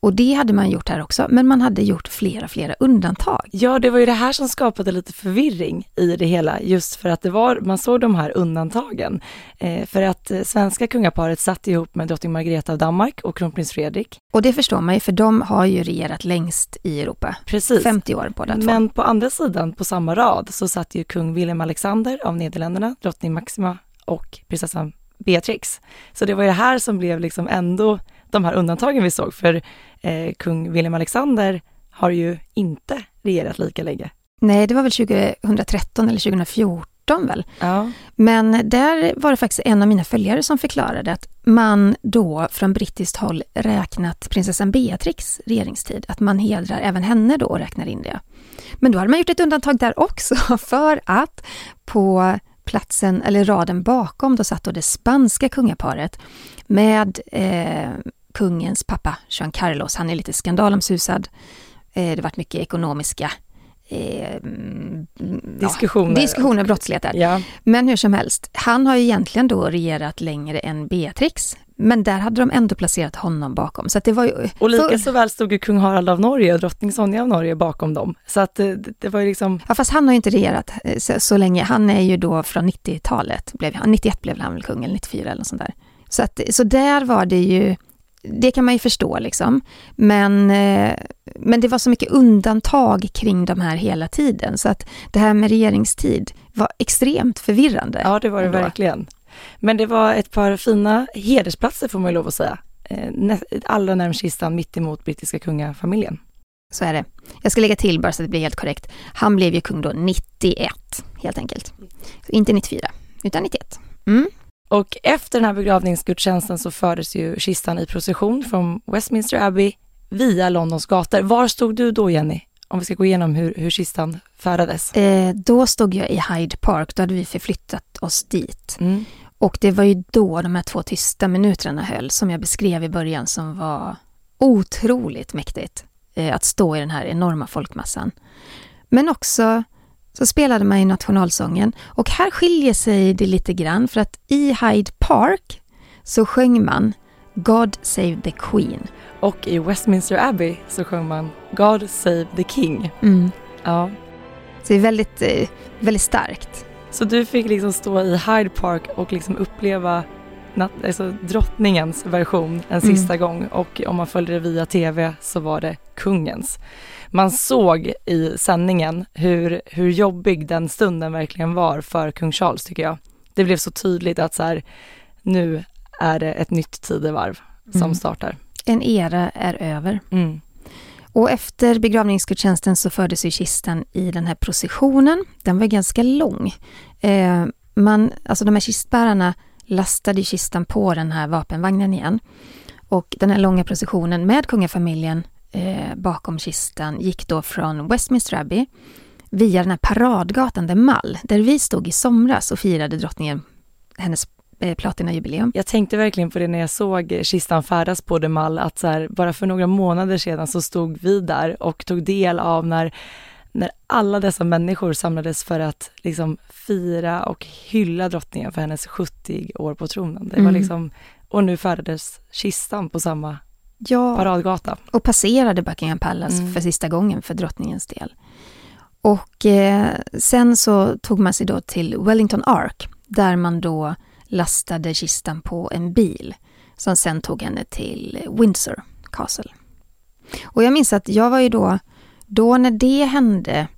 Och det hade man gjort här också, men man hade gjort flera, flera undantag. Ja, det var ju det här som skapade lite förvirring i det hela, just för att det var, man såg de här undantagen. Eh, för att eh, svenska kungaparet satt ihop med drottning Margareta av Danmark och kronprins Fredrik. Och det förstår man ju, för de har ju regerat längst i Europa. Precis. 50 år båda två. Men på andra sidan, på samma rad, så satt ju kung Wilhelm Alexander av Nederländerna, drottning Maxima och prinsessan Beatrix. Så det var ju det här som blev liksom ändå de här undantagen vi såg, för eh, kung William Alexander har ju inte regerat lika länge. Nej, det var väl 2013 eller 2014 väl? Ja. Men där var det faktiskt en av mina följare som förklarade att man då från brittiskt håll räknat prinsessan Beatrix regeringstid, att man hedrar även henne då och räknar in det. Men då hade man gjort ett undantag där också för att på platsen, eller raden bakom, då satt då det spanska kungaparet med eh, kungens pappa, Jean Carlos. Han är lite skandalomsusad. Eh, det varit mycket ekonomiska eh, diskussioner. Ja, diskussioner och brottslighet där. Ja. Men hur som helst, han har ju egentligen då regerat längre än Beatrix. Men där hade de ändå placerat honom bakom. Så det var ju, och lika så väl stod ju kung Harald av Norge och drottning Sonja av Norge bakom dem. Så att det, det var ju liksom... Ja fast han har ju inte regerat eh, så, så länge. Han är ju då från 90-talet. 91 blev han väl kung, eller 94 eller något sånt där. Så, att, så där var det ju det kan man ju förstå liksom. Men, eh, men det var så mycket undantag kring de här hela tiden så att det här med regeringstid var extremt förvirrande. Ja, det var det ändå. verkligen. Men det var ett par fina hedersplatser får man ju lov att säga. Eh, allra närmst kistan mitt emot brittiska kungafamiljen. Så är det. Jag ska lägga till bara så att det blir helt korrekt. Han blev ju kung då 91 helt enkelt. Så inte 94 utan 91. Mm. Och efter den här begravningsgudstjänsten så fördes ju kistan i procession från Westminster Abbey via Londons gator. Var stod du då Jenny? Om vi ska gå igenom hur, hur kistan färdades. Eh, då stod jag i Hyde Park, då hade vi förflyttat oss dit. Mm. Och det var ju då de här två tysta minuterna höll, som jag beskrev i början, som var otroligt mäktigt. Eh, att stå i den här enorma folkmassan. Men också så spelade man ju nationalsången och här skiljer sig det lite grann för att i Hyde Park så sjöng man God Save the Queen. Och i Westminster Abbey så sjöng man God Save the King. Mm. Ja. Så det är väldigt, eh, väldigt starkt. Så du fick liksom stå i Hyde Park och liksom uppleva alltså, drottningens version en Mm. sista gång och om man följde det via tv så var det kungens. Man såg i sändningen hur, hur jobbig den stunden verkligen var för kung Charles tycker jag. Det blev så tydligt att så här, nu är det ett nytt tidevarv som Mm. startar. En era är över. Mm. Och efter begravningsgudstjänsten så fördes ju kistan i den här processionen. Den var ganska lång. Eh, man, alltså de här kistbärarna lastade kistan på den här vapenvagnen igen. Och den här långa processionen med kungafamiljen eh, bakom kistan gick då från Westminster Abbey via den här paradgatan, The Mall, där vi stod i somras och firade drottningen hennes eh, platinajubileum. Jag tänkte verkligen på det när jag såg kistan färdas på The Mall, att så här, bara för några månader sedan så stod vi där och tog del av när, när alla dessa människor samlades för att liksom fira och hylla drottningen för hennes 70 år på tronen. Det var Mm. liksom, och nu färdades kistan på samma Ja, paradgata. och passerade Buckingham Palace Mm. för sista gången för drottningens del. Och eh, sen så tog man sig då till Wellington Ark där man då lastade kistan på en bil som sen tog henne till Windsor Castle. Och jag minns att jag var ju då, då när det hände,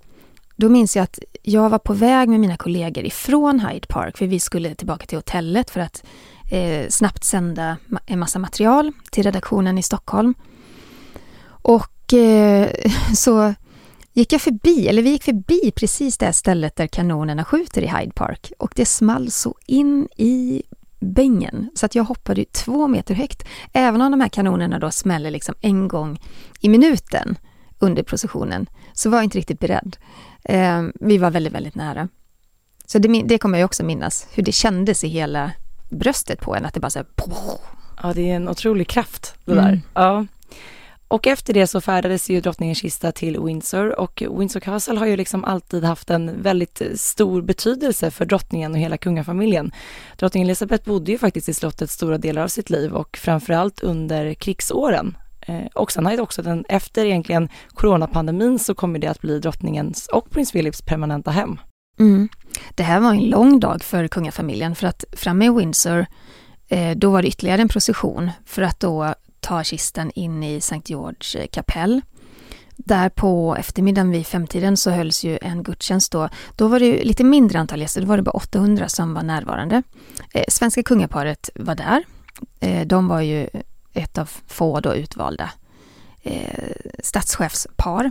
då minns jag att jag var på väg med mina kollegor ifrån Hyde Park för vi skulle tillbaka till hotellet för att eh, snabbt sända ma- en massa material till redaktionen i Stockholm. Och eh, så gick jag förbi, eller vi gick förbi precis det stället där kanonerna skjuter i Hyde Park och det small så in i bängen så att jag hoppade två meter högt. Även om de här kanonerna då smäller liksom en gång i minuten under processionen så var jag inte riktigt beredd. Eh, vi var väldigt, väldigt nära. Så det, det kommer jag också minnas, hur det kändes i hela bröstet på en, att det bara så här, Ja, det är en otrolig kraft det Mm. där. Ja. Och efter det så färdades ju drottningens kista till Windsor och Windsor Castle har ju liksom alltid haft en väldigt stor betydelse för drottningen och hela kungafamiljen. Drottning Elizabeth bodde ju faktiskt i slottet stora delar av sitt liv och framförallt under krigsåren. Eh, och sen har ju också den, efter egentligen coronapandemin så kommer det att bli drottningens och prins Philips permanenta hem. Mm. Det här var en lång dag för kungafamiljen för att framme i Windsor eh, då var det ytterligare en procession för att då ta kistan in i St. George eh, kapell. Där på eftermiddagen vid femtiden så hölls ju en gudstjänst då. Då var det ju lite mindre antal gäster, då var det bara 800 som var närvarande. Eh, svenska kungaparet var där. Eh, de var ju ett av få då utvalda eh, statschefspar.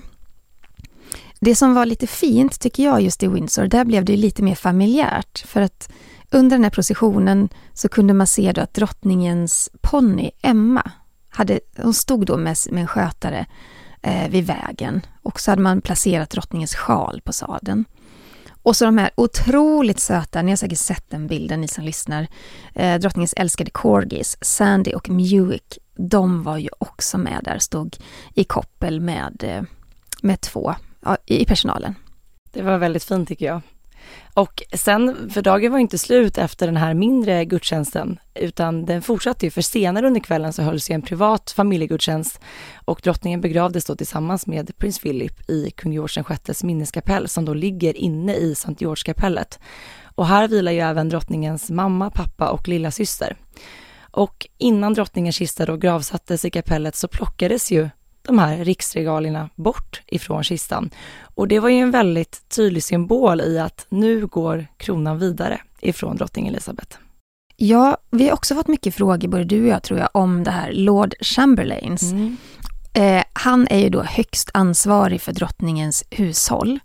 Det som var lite fint tycker jag just i Windsor, där blev det ju lite mer familjärt. För att under den här processionen så kunde man se då att drottningens ponny Emma, hade, hon stod då med, med en skötare eh, vid vägen och så hade man placerat drottningens sjal på sadeln. Och så de här otroligt söta, ni har säkert sett den bilden ni som lyssnar, eh, drottningens älskade corgis, Sandy och Muick, de var ju också med där, stod i koppel med, eh, med två ja, i personalen. Det var väldigt fint tycker jag. Och sen, för dagen var inte slut efter den här mindre gudstjänsten, utan den fortsatte ju, för senare under kvällen så hölls ju en privat familjegudstjänst och drottningen begravdes då tillsammans med prins Philip i kung George VIs minneskapell som då ligger inne i Sankt George-kapellet. Och här vilar ju även drottningens mamma, pappa och lilla syster. Och innan drottningens kista då gravsattes i kapellet så plockades ju de här riksregalierna bort ifrån kistan. Och det var ju en väldigt tydlig symbol i att nu går kronan vidare ifrån drottning Elizabeth. Ja, vi har också fått mycket frågor, både du och jag tror jag, om det här Lord Chamberlains. Mm. Eh, han är ju då högst ansvarig för drottningens hushåll.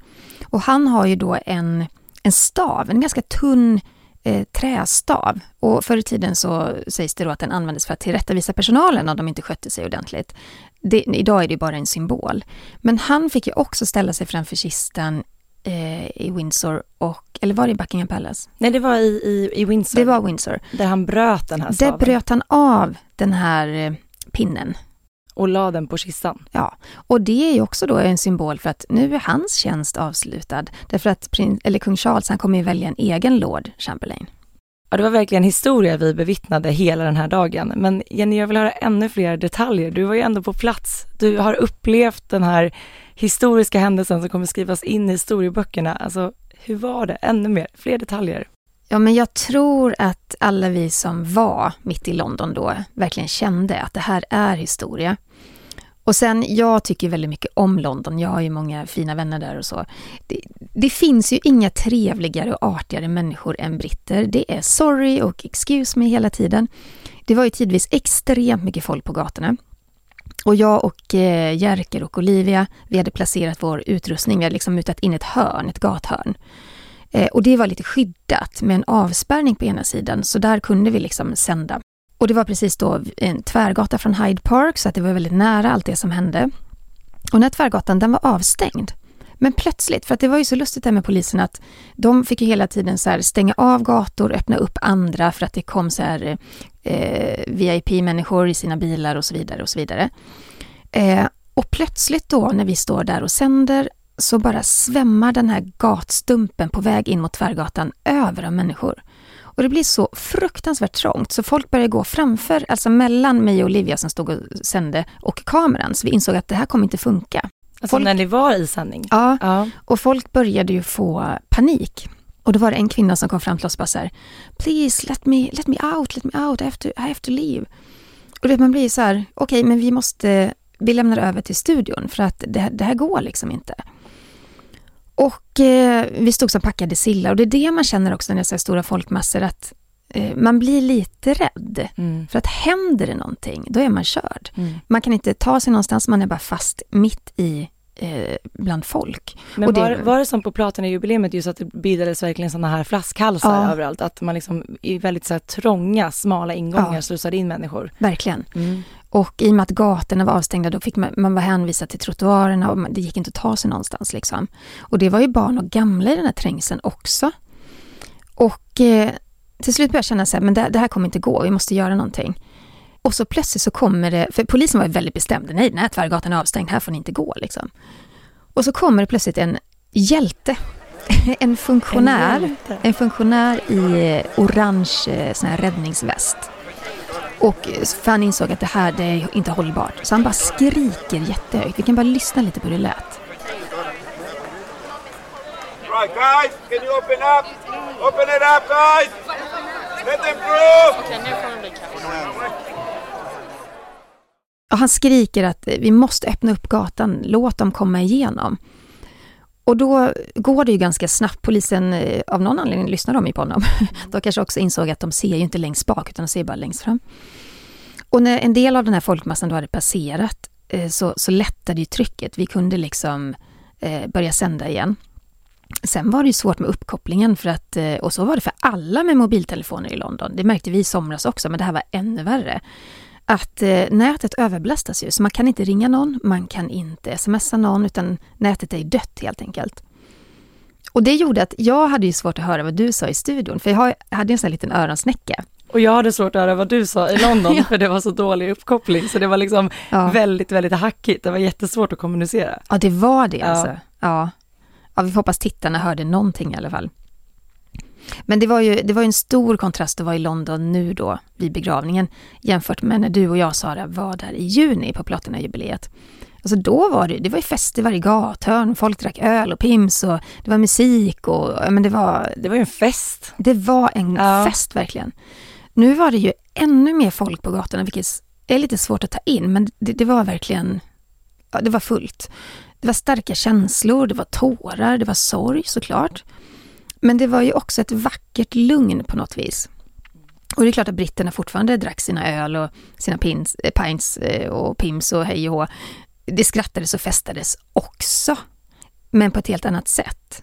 Och han har ju då en, en stav, en ganska tunn eh, trästav. Och förr i tiden så sägs det då att den användes för att tillrättavisa personalen om de inte skötte sig ordentligt. Det, idag är det bara en symbol. Men han fick ju också ställa sig framför kistan eh, i Windsor, och, eller var det i Buckingham Palace? Nej, det var i, i, i Windsor, Det var Windsor. där han bröt den här Där staven bröt han av den här eh, pinnen. och la den på kistan. Ja, och det är ju också då en symbol för att nu är hans tjänst avslutad. Därför att prins, eller kung Charles, han kommer ju välja en egen Lord Chamberlain. Ja, det var verkligen historia vi bevittnade hela den här dagen. Men Jenny, jag vill höra ännu fler detaljer. Du var ju ändå på plats. Du har upplevt den här historiska händelsen som kommer skrivas in i historieböckerna. Alltså, hur var det? Ännu mer, fler detaljer. Ja, men jag tror att alla vi som var mitt i London då verkligen kände att det här är historia. Och sen, jag tycker väldigt mycket om London. Jag har ju många fina vänner där och så. Det, det, finns ju inga trevligare och artigare människor än britter. Det är sorry och excuse me hela tiden. Det var ju tidvis extremt mycket folk på gatorna. Och jag och eh, Jerker och Olivia, vi hade placerat vår utrustning. Vi hade liksom mutat in ett hörn, ett gathörn. Eh, och det var lite skyddat med en avspärrning på ena sidan, så där kunde vi liksom sända. Och det var precis då en tvärgata från Hyde Park, så att det var väldigt nära allt det som hände. Och den här tvärgatan, den var avstängd. Men plötsligt, för att det var ju så lustigt där med polisen att de fick ju hela tiden så stänga av gator, öppna upp andra för att det kom så här eh, VIP-människor i sina bilar och så vidare och så vidare. Eh, och plötsligt då när vi står där och sänder så bara svämmar den här gatstumpen på väg in mot Tvärgatan över av människor. Och det blir så fruktansvärt trångt så folk började gå framför, alltså mellan mig och Olivia som stod och sände och kameran. Så vi insåg att det här kommer inte funka. Alltså folk, när ni var i sändning? Ja, ja, och folk började ju få panik. Och då var det en kvinna som kom fram till oss och bara så här, Please let me, let me out, let me out, I have to, I have to leave. Och det, man blir så här, okej okay, men vi måste, vi lämnar över till studion för att det, det här går liksom inte. Och eh, vi stod som packade sillar och det är det man känner också när är så stora folkmassor att eh, man blir lite rädd. Mm. För att händer det någonting, då är man körd. Mm. Man kan inte ta sig någonstans, man är bara fast mitt i eh, bland folk. Men det, var, var det som på Platina-jubileet just att det bildades verkligen sådana här flaskhalsar ja. överallt? Att man liksom i väldigt så här trånga, smala ingångar ja. slussade in människor? Verkligen. Mm. Och i och med att gatorna var avstängda då fick man, man var hänvisad till trottoarerna och det gick inte att ta sig någonstans. Liksom. Och det var ju barn och gamla i den här trängseln också. Och eh, till slut började jag känna så här, men det, det, här kommer inte gå, vi måste göra någonting. Och så plötsligt så kommer det, för polisen var väldigt bestämd, nej den här tvärgatan är avstängd, här får ni inte gå. Liksom. Och så kommer det plötsligt en hjälte, en funktionär, en, en funktionär i orange eh, sån här räddningsväst och för han insåg att det här det är inte hållbart. Så han bara skriker jättehögt. Vi kan bara lyssna lite på hur det lät. Right guys, can you open up? Open it up guys! Let them through! Och han skriker att vi måste öppna upp gatan, låt dem komma igenom. Och då går det ju ganska snabbt. Polisen, eh, av någon anledning lyssnar de ju på honom. De kanske också insåg att de ser ju inte längst bak, utan de ser bara längst fram. Och när en del av den här folkmassan då hade passerat eh, så, så lättade ju trycket. Vi kunde liksom eh, börja sända igen. Sen var det ju svårt med uppkopplingen för att, eh, och så var det för alla med mobiltelefoner i London. Det märkte vi i somras också, men det här var ännu värre att eh, nätet överbelastas ju, så man kan inte ringa någon, man kan inte smsa någon, utan nätet är dött helt enkelt. Och det gjorde att jag hade ju svårt att höra vad du sa i studion, för jag hade en sån här liten öronsnäcka. Och jag hade svårt att höra vad du sa i London, ja. för det var så dålig uppkoppling, så det var liksom ja. väldigt, väldigt hackigt. Det var jättesvårt att kommunicera. Ja, det var det alltså. Ja. ja. vi får hoppas tittarna hörde någonting i alla fall. Men det var ju det var en stor kontrast att vara i London nu då vid begravningen jämfört med när du och jag Sara var där i juni på Platina-jubileet. Alltså då var det, det var ju fest i varje gathörn, folk drack öl och pims och det var musik och men det var... Det var ju en fest. Det var en ja. fest verkligen. Nu var det ju ännu mer folk på gatorna, vilket är lite svårt att ta in, men det, det var verkligen, ja, det var fullt. Det var starka känslor, det var tårar, det var sorg såklart. Men det var ju också ett vackert lugn på något vis. Och det är klart att britterna fortfarande drack sina öl och sina pins, eh, pints eh, och pims och hej och hå. Det skrattades och festades också, men på ett helt annat sätt.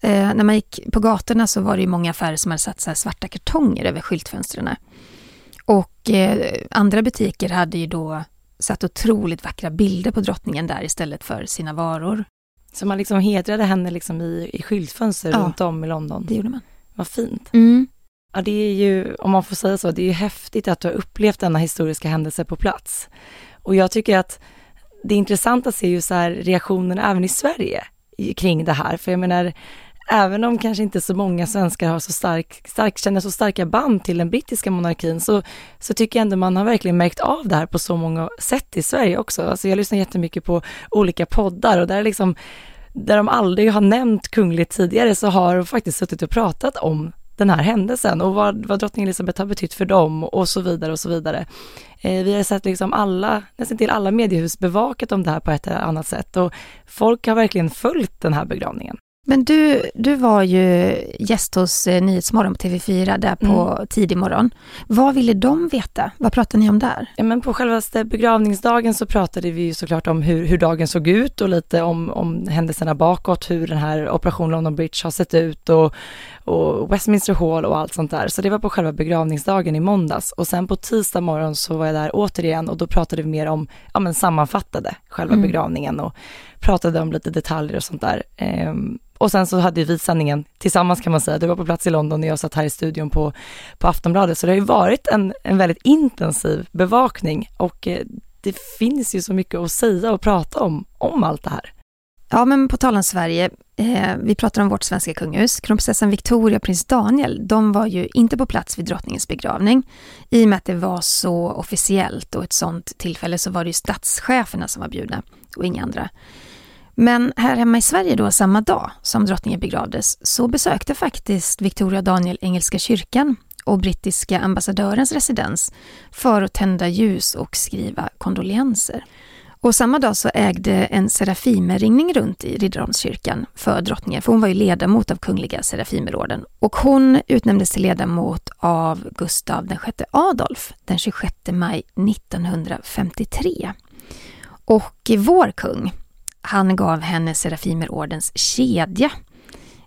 Eh, när man gick på gatorna så var det ju många affärer som hade satt så svarta kartonger över skyltfönstren. Och eh, andra butiker hade ju då satt otroligt vackra bilder på drottningen där istället för sina varor. Så man liksom hedrade henne liksom i, i skyltfönster ja, runt om i London. det gjorde man. Vad fint. Mm. Ja, det är ju, om man får säga så, det är ju häftigt att du har upplevt denna historiska händelse på plats. Och jag tycker att det är intressant att se ju så här reaktionerna även i Sverige kring det här. För jag menar, även om kanske inte så många svenskar har så stark, stark, känner så starka band till den brittiska monarkin så, så tycker jag ändå man har verkligen märkt av det här på så många sätt i Sverige också. Alltså jag lyssnar jättemycket på olika poddar och där liksom där de aldrig har nämnt kungligt tidigare så har de faktiskt suttit och pratat om den här händelsen och vad, vad drottning Elizabeth har betytt för dem och så vidare och så vidare. Eh, vi har sett liksom alla, nästan till alla mediehus bevakat om det här på ett eller annat sätt och folk har verkligen följt den här begravningen. Men du, du var ju gäst hos eh, Nyhetsmorgon på TV4 där på mm. tidig morgon. Vad ville de veta? Vad pratade ni om där? Ja, men på självaste begravningsdagen så pratade vi ju såklart om hur, hur dagen såg ut och lite om, om händelserna bakåt, hur den här Operation London Bridge har sett ut och, och Westminster Hall och allt sånt där. Så det var på själva begravningsdagen i måndags och sen på tisdag morgon så var jag där återigen och då pratade vi mer om, ja men sammanfattade själva mm. begravningen och pratade om lite detaljer och sånt där. Ehm, och sen så hade vi sändningen tillsammans kan man säga. Du var på plats i London och jag satt här i studion på, på Aftonbladet. Så det har ju varit en, en väldigt intensiv bevakning och eh, det finns ju så mycket att säga och prata om, om allt det här. Ja, men på tal om Sverige, eh, vi pratar om vårt svenska kungahus. Kronprinsessan Victoria och prins Daniel, de var ju inte på plats vid drottningens begravning. I och med att det var så officiellt och ett sånt tillfälle så var det ju statscheferna som var bjudna och inga andra. Men här hemma i Sverige då, samma dag som drottningen begravdes, så besökte faktiskt Victoria och Daniel Engelska kyrkan och brittiska ambassadörens residens för att tända ljus och skriva kondolenser. Och samma dag så ägde en Serafimerringning runt i Riddarholmskyrkan för drottningen, för hon var ju ledamot av Kungliga Serafimerorden. Och hon utnämndes till ledamot av Gustav VI Adolf den 26 maj 1953. Och vår kung, han gav henne Serafimerordens kedja,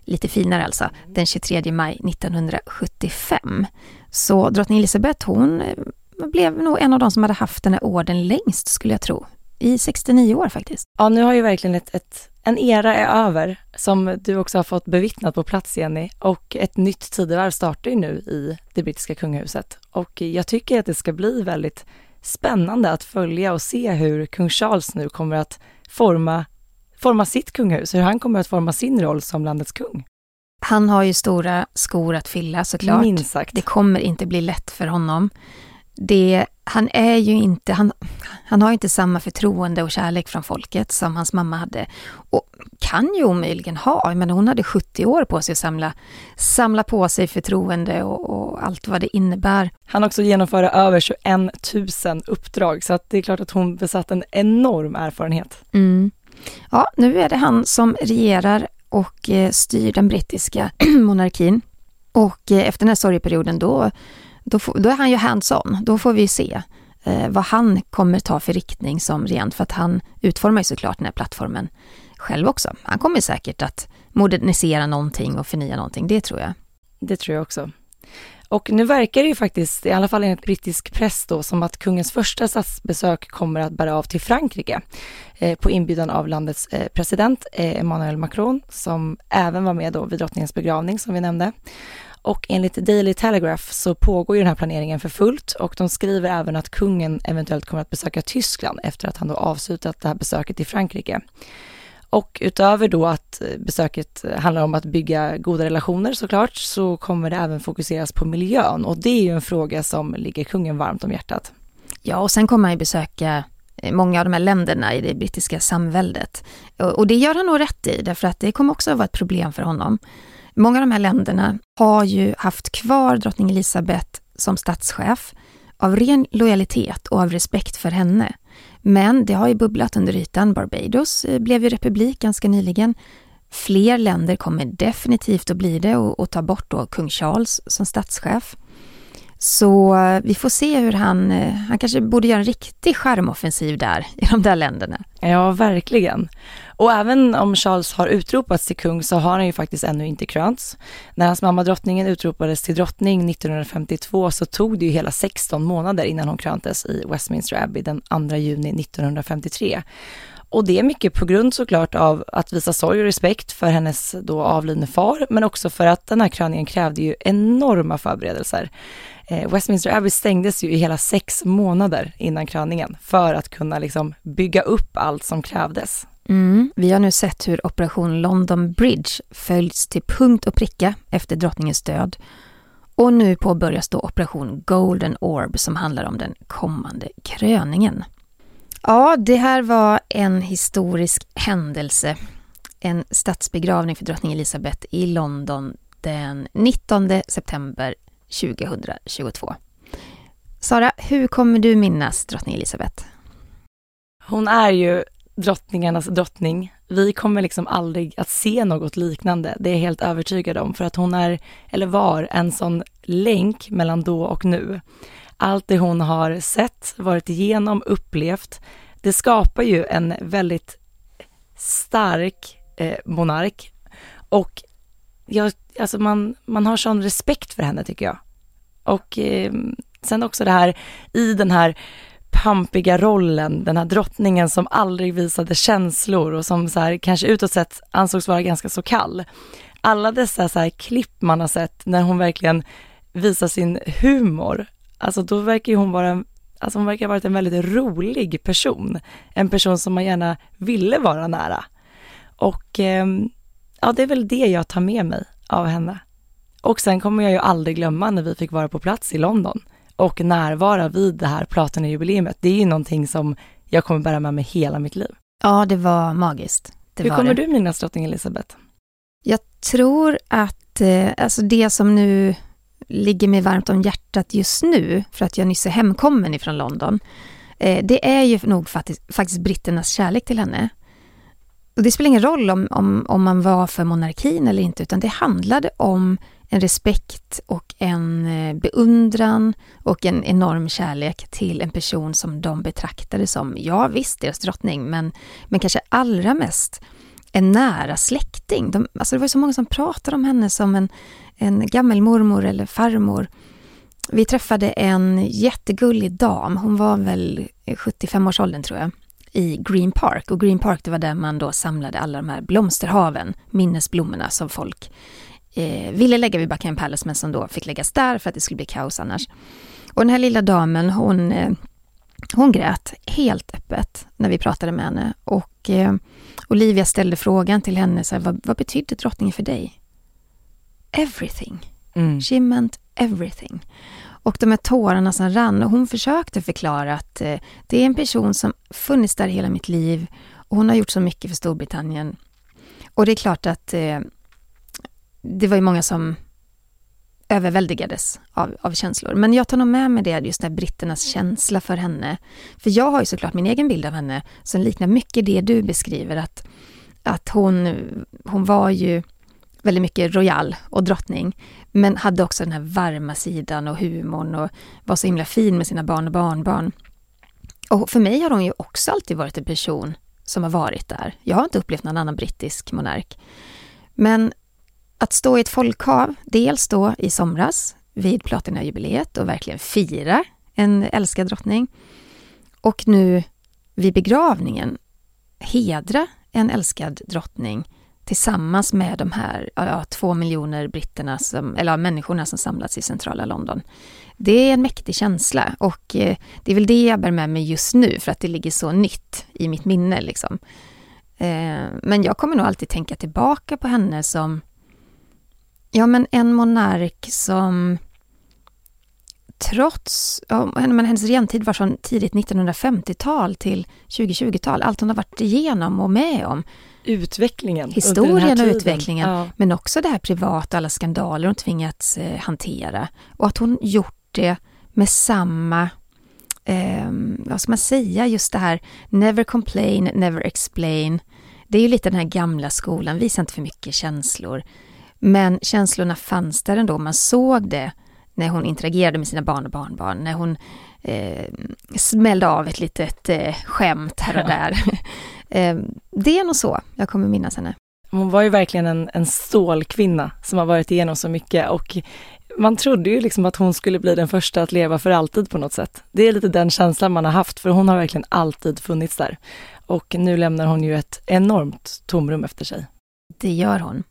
lite finare alltså, den 23 maj 1975. Så drottning Elisabeth hon blev nog en av de som hade haft den här orden längst skulle jag tro. I 69 år faktiskt. Ja, nu har ju verkligen ett, ett, en era är över som du också har fått bevittnat på plats Jenny och ett nytt tidevarv startar ju nu i det brittiska kungahuset och jag tycker att det ska bli väldigt spännande att följa och se hur kung Charles nu kommer att forma, forma sitt kungahus, hur han kommer att forma sin roll som landets kung. Han har ju stora skor att fylla såklart. Minst sagt. Det kommer inte bli lätt för honom. Det, han är ju inte, han, han har inte samma förtroende och kärlek från folket som hans mamma hade. Och kan ju omöjligen ha, men hon hade 70 år på sig att samla, samla på sig förtroende och, och allt vad det innebär. Han också genomföra över 21 000 uppdrag, så att det är klart att hon besatt en enorm erfarenhet. Mm. Ja, nu är det han som regerar och eh, styr den brittiska monarkin. Och eh, efter den här sorgeperioden då då, får, då är han ju hands-on. Då får vi se eh, vad han kommer ta för riktning som regent, för att han utformar ju såklart den här plattformen själv också. Han kommer säkert att modernisera någonting och förnya någonting, det tror jag. Det tror jag också. Och nu verkar det ju faktiskt, i alla fall enligt brittisk press då, som att kungens första statsbesök kommer att bära av till Frankrike eh, på inbjudan av landets eh, president eh, Emmanuel Macron, som även var med då vid drottningens begravning som vi nämnde. Och enligt Daily Telegraph så pågår ju den här planeringen för fullt och de skriver även att kungen eventuellt kommer att besöka Tyskland efter att han då avslutat det här besöket i Frankrike. Och utöver då att eh, besöket handlar om att bygga goda relationer såklart, så kommer det även fokuseras på miljön och det är ju en fråga som ligger kungen varmt om hjärtat. Ja, och sen kommer han ju besöka eh, många av de här länderna i det brittiska samväldet. Och det gör han nog rätt i, därför att det kommer också att vara ett problem för honom. Många av de här länderna har ju haft kvar drottning Elizabeth som statschef av ren lojalitet och av respekt för henne. Men det har ju bubblat under ytan. Barbados eh, blev ju republik ganska nyligen. Fler länder kommer definitivt att bli det och, och ta bort då kung Charles som statschef. Så eh, vi får se hur han, eh, han kanske borde göra en riktig skärmoffensiv där i de där länderna. Ja, verkligen. Och även om Charles har utropats till kung så har han ju faktiskt ännu inte krönts. När hans mamma drottningen utropades till drottning 1952 så tog det ju hela 16 månader innan hon kröntes i Westminster Abbey den 2 juni 1953. Och det är mycket på grund såklart av att visa sorg och respekt för hennes då avlidne far, men också för att den här kröningen krävde ju enorma förberedelser. Eh, Westminster Abbey stängdes ju i hela sex månader innan kröningen för att kunna liksom bygga upp allt som krävdes. Mm. Vi har nu sett hur Operation London Bridge följs till punkt och pricka efter drottningens död. Och nu påbörjas då Operation Golden Orb som handlar om den kommande kröningen. Ja, det här var en historisk händelse. En statsbegravning för drottning Elizabeth i London den 19 september 2022. Sara, hur kommer du minnas drottning Elisabeth? Hon är ju drottningarnas drottning. Vi kommer liksom aldrig att se något liknande, det är jag helt övertygad om, för att hon är, eller var, en sån länk mellan då och nu. Allt det hon har sett, varit igenom, upplevt, det skapar ju en väldigt stark eh, monark och jag, alltså man, man har sån respekt för henne tycker jag. Och eh, sen också det här i den här pampiga rollen, den här drottningen som aldrig visade känslor och som så här, kanske utåt sett ansågs vara ganska så kall. Alla dessa så här klipp man har sett när hon verkligen visar sin humor, alltså då verkar hon vara Alltså hon verkar ha varit en väldigt rolig person. En person som man gärna ville vara nära. Och eh, ja, det är väl det jag tar med mig av henne. Och sen kommer jag ju aldrig glömma när vi fick vara på plats i London och närvara vid det här Platinajubileet. Det är ju någonting som jag kommer bära med mig hela mitt liv. Ja, det var magiskt. Det Hur var kommer det. du minnas drottning Elizabeth? Jag tror att eh, alltså det som nu ligger mig varmt om hjärtat just nu, för att jag nyss är hemkommen ifrån London, eh, det är ju nog faktiskt, faktiskt britternas kärlek till henne. Och det spelar ingen roll om, om, om man var för monarkin eller inte, utan det handlade om en respekt och en eh, beundran och en enorm kärlek till en person som de betraktade som, ja visst, deras drottning, men, men kanske allra mest en nära släkting. De, alltså det var så många som pratade om henne som en, en gammelmormor eller farmor. Vi träffade en jättegullig dam, hon var väl 75-årsåldern tror jag, i Green Park. Och Green Park det var där man då samlade alla de här blomsterhaven, minnesblommorna som folk eh, ville lägga vid Buckingham Palace men som då fick läggas där för att det skulle bli kaos annars. Och den här lilla damen, hon, eh, hon grät helt öppet när vi pratade med henne. Och eh, Olivia ställde frågan till henne, så här, vad, vad betydde drottningen för dig? Everything. Mm. She meant everything. Och de här tårarna som rann, och hon försökte förklara att eh, det är en person som funnits där hela mitt liv och hon har gjort så mycket för Storbritannien. Och det är klart att eh, det var ju många som överväldigades av, av känslor. Men jag tar nog med mig det, just den här britternas känsla för henne. För jag har ju såklart min egen bild av henne som liknar mycket det du beskriver, att, att hon, hon var ju väldigt mycket royal och drottning, men hade också den här varma sidan och humorn och var så himla fin med sina barn och barnbarn. Och för mig har hon ju också alltid varit en person som har varit där. Jag har inte upplevt någon annan brittisk monark. Men att stå i ett folkhav, dels då i somras vid platinajubileet och verkligen fira en älskad drottning och nu vid begravningen hedra en älskad drottning tillsammans med de här ja, två miljoner britterna, som, eller människorna som samlats i centrala London. Det är en mäktig känsla och eh, det är väl det jag bär med mig just nu för att det ligger så nytt i mitt minne. Liksom. Eh, men jag kommer nog alltid tänka tillbaka på henne som ja, men en monark som trots, men hennes regentid var från tidigt 1950-tal till 2020-tal, allt hon har varit igenom och med om, Utvecklingen. historien och utvecklingen, Ja. men också det här privata, alla skandaler hon tvingats eh, hantera. Och att hon gjort det med samma, eh, vad ska man säga, just det här never complain, never explain. Det är ju lite den här gamla skolan, visa inte för mycket känslor. Men känslorna fanns där ändå, man såg det när hon interagerade med sina barn och barnbarn, när hon eh, smällde av ett litet eh, skämt här och där. eh, det är nog så jag kommer minnas henne. Hon var ju verkligen en, en stålkvinna som har varit igenom så mycket och man trodde ju liksom att hon skulle bli den första att leva för alltid på något sätt. Det är lite den känslan man har haft för hon har verkligen alltid funnits där. Och nu lämnar hon ju ett enormt tomrum efter sig. Det gör hon.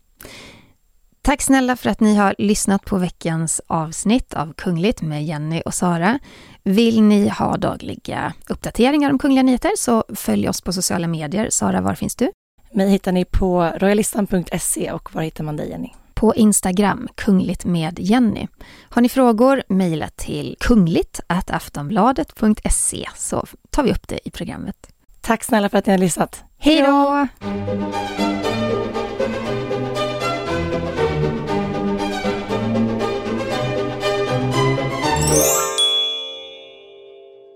Tack snälla för att ni har lyssnat på veckans avsnitt av Kungligt med Jenny och Sara. Vill ni ha dagliga uppdateringar om kungliga nyheter så följ oss på sociala medier. Sara, var finns du? Mig hittar ni på royalistan.se och var hittar man dig Jenny? På Instagram, kungligt med Jenny. Har ni frågor, mejla till kungligt aftonbladet.se så tar vi upp det i programmet. Tack snälla för att ni har lyssnat. Hej då!